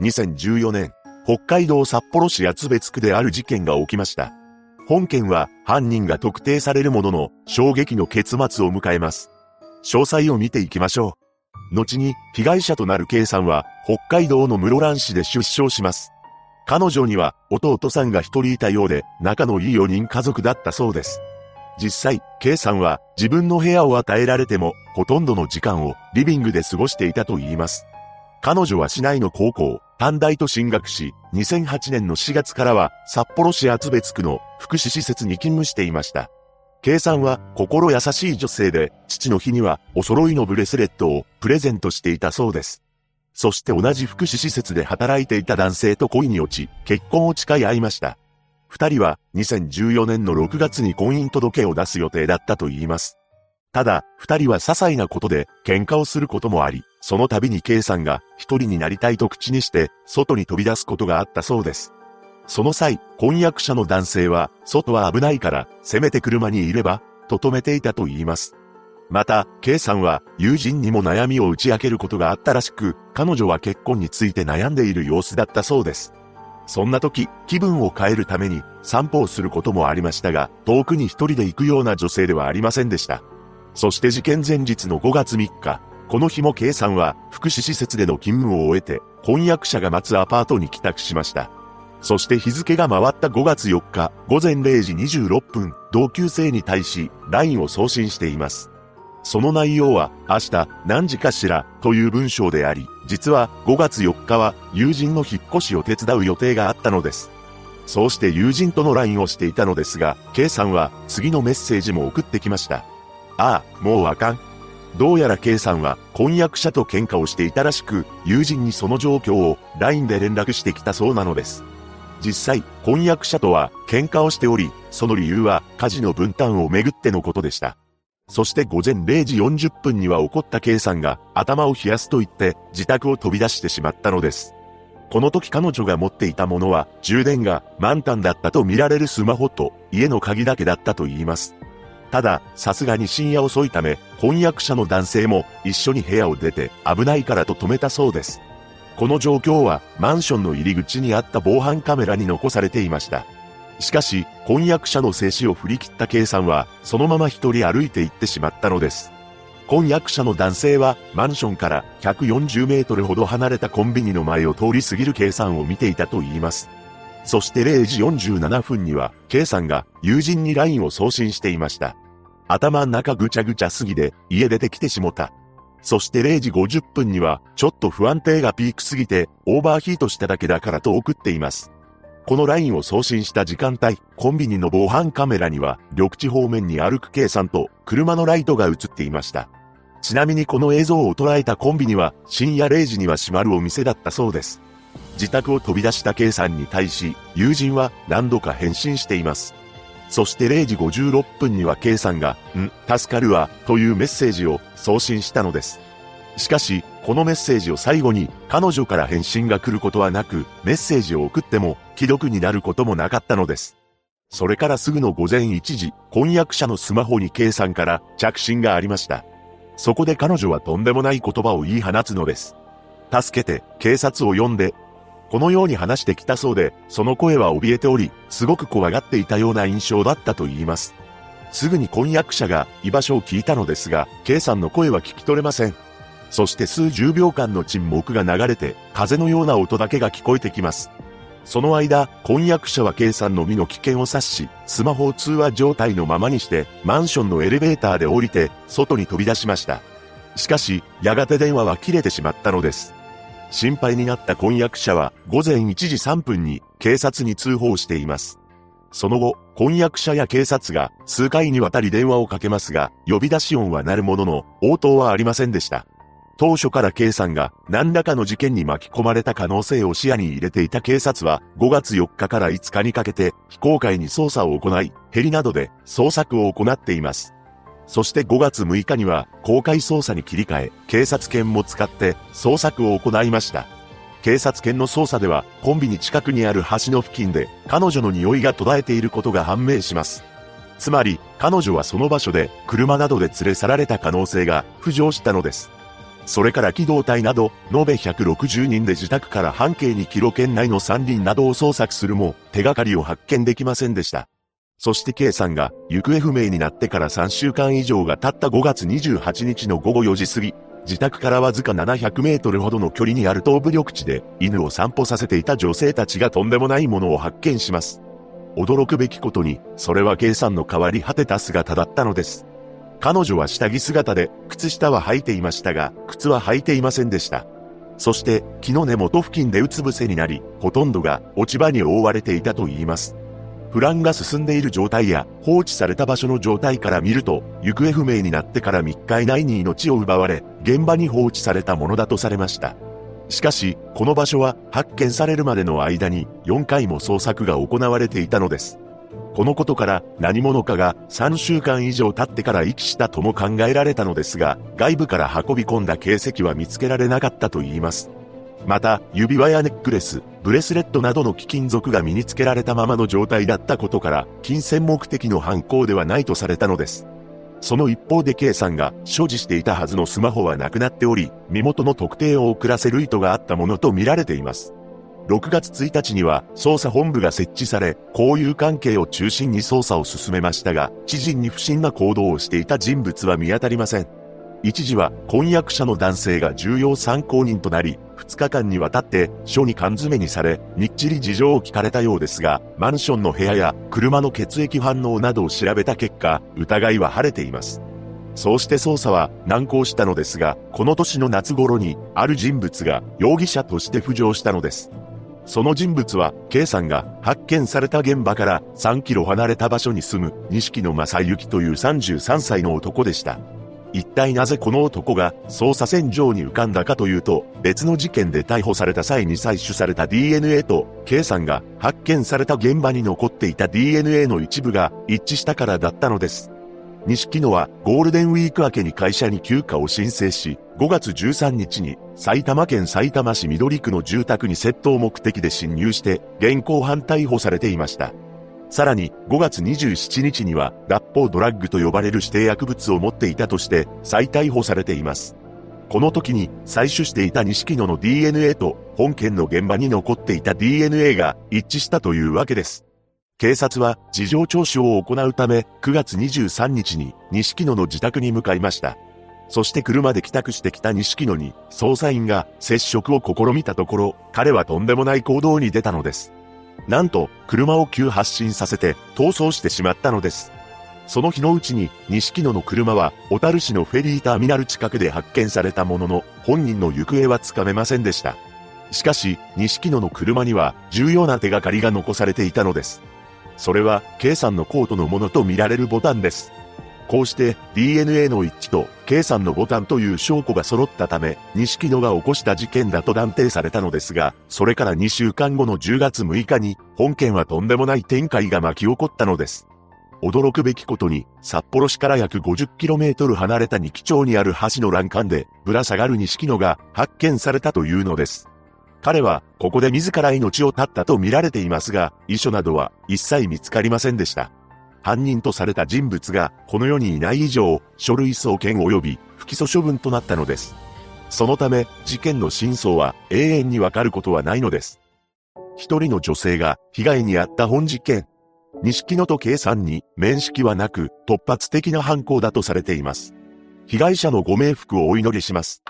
2014年、北海道札幌市厚別区である事件が起きました。本件は犯人が特定されるものの衝撃の結末を迎えます。詳細を見ていきましょう。後に被害者となる K さんは北海道の室蘭市で出生します。彼女には弟さんが一人いたようで仲のいい4人家族だったそうです。実際、K さんは自分の部屋を与えられてもほとんどの時間をリビングで過ごしていたと言います。彼女は市内の高校、短大と進学し、2008年の4月からは札幌市厚別区の福祉施設に勤務していました。K さんは心優しい女性で、父の日にはお揃いのブレスレットをプレゼントしていたそうです。そして同じ福祉施設で働いていた男性と恋に落ち、結婚を誓い合いました。二人は2014年の6月に婚姻届を出す予定だったと言います。ただ、二人は些細なことで喧嘩をすることもあり、その度に K さんが一人になりたいと口にして外に飛び出すことがあったそうです。その際、婚約者の男性は、外は危ないから、せめて車にいれば、と止めていたと言います。また、K さんは友人にも悩みを打ち明けることがあったらしく、彼女は結婚について悩んでいる様子だったそうです。そんな時、気分を変えるために散歩をすることもありましたが、遠くに一人で行くような女性ではありませんでした。そして事件前日の5月3日、この日も K さんは福祉施設での勤務を終えて、婚約者が待つアパートに帰宅しました。そして日付が回った5月4日午前0時26分、同級生に対し LINE を送信しています。その内容は、明日何時かしらという文章であり、実は5月4日は友人の引っ越しを手伝う予定があったのです。そうして友人との LINE をしていたのですが、K さんは次のメッセージも送ってきました。ああ、もうあかん。どうやら K さんは婚約者と喧嘩をしていたらしく、友人にその状況を LINE で連絡してきたそうなのです。実際、婚約者とは喧嘩をしており、その理由は家事の分担をめぐってのことでした。そして午前0時40分には怒った K さんが頭を冷やすと言って自宅を飛び出してしまったのです。この時彼女が持っていたものは充電が満タンだったと見られるスマホと家の鍵だけだったと言います。ただ、さすがに深夜遅いため、婚約者の男性も一緒に部屋を出て危ないからと止めたそうです。この状況はマンションの入り口にあった防犯カメラに残されていました。しかし、婚約者の静止を振り切った K さんは、そのまま一人歩いて行ってしまったのです。婚約者の男性は、マンションから140メートルほど離れたコンビニの前を通り過ぎる K さんを見ていたと言います。そして0時47分には、K さんが友人に LINE を送信していました。頭ん中ぐちゃぐちゃすぎで、家出てきてしもた。そして0時50分には、ちょっと不安定がピークすぎて、オーバーヒートしただけだからと送っています。この LINE を送信した時間帯、コンビニの防犯カメラには、緑地方面に歩く K さんと、車のライトが映っていました。ちなみにこの映像を捉えたコンビニは、深夜0時には閉まるお店だったそうです。自宅を飛び出した K さんに対し、友人は何度か返信しています。そして0時56分には K さんが、ん、助かるわ、というメッセージを送信したのです。しかし、このメッセージを最後に彼女から返信が来ることはなく、メッセージを送っても既読になることもなかったのです。それからすぐの午前1時、婚約者のスマホに K さんから着信がありました。そこで彼女はとんでもない言葉を言い放つのです。助けて、警察を呼んで、このように話してきたそうで、その声は怯えており、すごく怖がっていたような印象だったと言います。すぐに婚約者が居場所を聞いたのですが、K さんの声は聞き取れません。そして数十秒間の沈黙が流れて、風のような音だけが聞こえてきます。その間、婚約者は K さんの身の危険を察し、スマホを通話状態のままにして、マンションのエレベーターで降りて、外に飛び出しました。しかし、やがて電話は切れてしまったのです。心配になった婚約者は午前1時3分に警察に通報しています。その後、婚約者や警察が数回にわたり電話をかけますが、呼び出し音は鳴るものの、応答はありませんでした。当初から K さんが何らかの事件に巻き込まれた可能性を視野に入れていた警察は5月4日から5日にかけて非公開に捜査を行い、ヘリなどで捜索を行っています。そして5月6日には公開捜査に切り替え、警察犬も使って捜索を行いました。警察犬の捜査ではコンビニ近くにある橋の付近で彼女の匂いが途絶えていることが判明します。つまり彼女はその場所で車などで連れ去られた可能性が浮上したのです。それから機動隊など、延べ160人で自宅から半径2キロ圏内の山林などを捜索するも、手がかりを発見できませんでした。そして K さんが行方不明になってから3週間以上が経った5月28日の午後4時過ぎ、自宅からわずか700メートルほどの距離にある東部緑地で犬を散歩させていた女性たちがとんでもないものを発見します。驚くべきことに、それは K さんの変わり果てた姿だったのです。彼女は下着姿で、靴下は履いていましたが、靴は履いていませんでした。そして、木の根元付近でうつ伏せになり、ほとんどが落ち葉に覆われていたと言います。不乱が進んでいる状態や放置された場所の状態から見ると、行方不明になってから3日以内に命を奪われ、現場に放置されたものだとされました。しかし、この場所は発見されるまでの間に4回も捜索が行われていたのです。このことから何者かが3週間以上経ってから遺棄したとも考えられたのですが、外部から運び込んだ形跡は見つけられなかったと言います。また、指輪やネックレス、ブレスレットなどの貴金属が身につけられたままの状態だったことから、金銭目的の犯行ではないとされたのです。その一方で K さんが所持していたはずのスマホはなくなっており、身元の特定を遅らせる意図があったものと見られています。6月1日には捜査本部が設置され、交友関係を中心に捜査を進めましたが、知人に不審な行動をしていた人物は見当たりません。一時は婚約者の男性が重要参考人となり、2日間にわたって署に缶詰にされ、みっちり事情を聞かれたようですが、マンションの部屋や車の血液反応などを調べた結果、疑いは晴れています。そうして捜査は難航したのですが、この年の夏頃に、ある人物が容疑者として浮上したのです。その人物は、K さんが発見された現場から3キロ離れた場所に住む、西野正幸という33歳の男でした。一体なぜこの男が捜査線上に浮かんだかというと、別の事件で逮捕された際に採取された DNA と、K さんが発見された現場に残っていた DNA の一部が一致したからだったのです。西野はゴールデンウィーク明けに会社に休暇を申請し、5月13日に埼玉県埼玉市緑区の住宅に窃盗目的で侵入して現行犯逮捕されていました。さらに5月27日には脱法ドラッグと呼ばれる指定薬物を持っていたとして再逮捕されています。この時に採取していた錦野の DNA と本件の現場に残っていた DNA が一致したというわけです。警察は事情聴取を行うため9月23日に錦野の自宅に向かいました。そして車で帰宅してきた錦野に捜査員が接触を試みたところ彼はとんでもない行動に出たのです。なんと、車を急発進させて逃走してしまったのです。その日のうちに、錦野の車は、小樽市のフェリーターミナル近くで発見されたものの、本人の行方はつかめませんでした。しかし、錦野の車には、重要な手がかりが残されていたのです。それは、K さんのコートのものと見られるボタンです。こうして DNA の一致と K さんのボタンという証拠が揃ったため、錦野が起こした事件だと断定されたのですが、それから2週間後の10月6日に、本件はとんでもない展開が巻き起こったのです。驚くべきことに、札幌市から約 50km 離れた二木町にある橋の欄干で、ぶら下がる錦野が発見されたというのです。彼は、ここで自ら命を絶ったと見られていますが、遺書などは一切見つかりませんでした。犯人とされた人物がこの世にいない以上、書類送検及び不起訴処分となったのです。そのため、事件の真相は永遠にわかることはないのです。一人の女性が被害に遭った本事件。錦野と計算に面識はなく突発的な犯行だとされています。被害者のご冥福をお祈りします。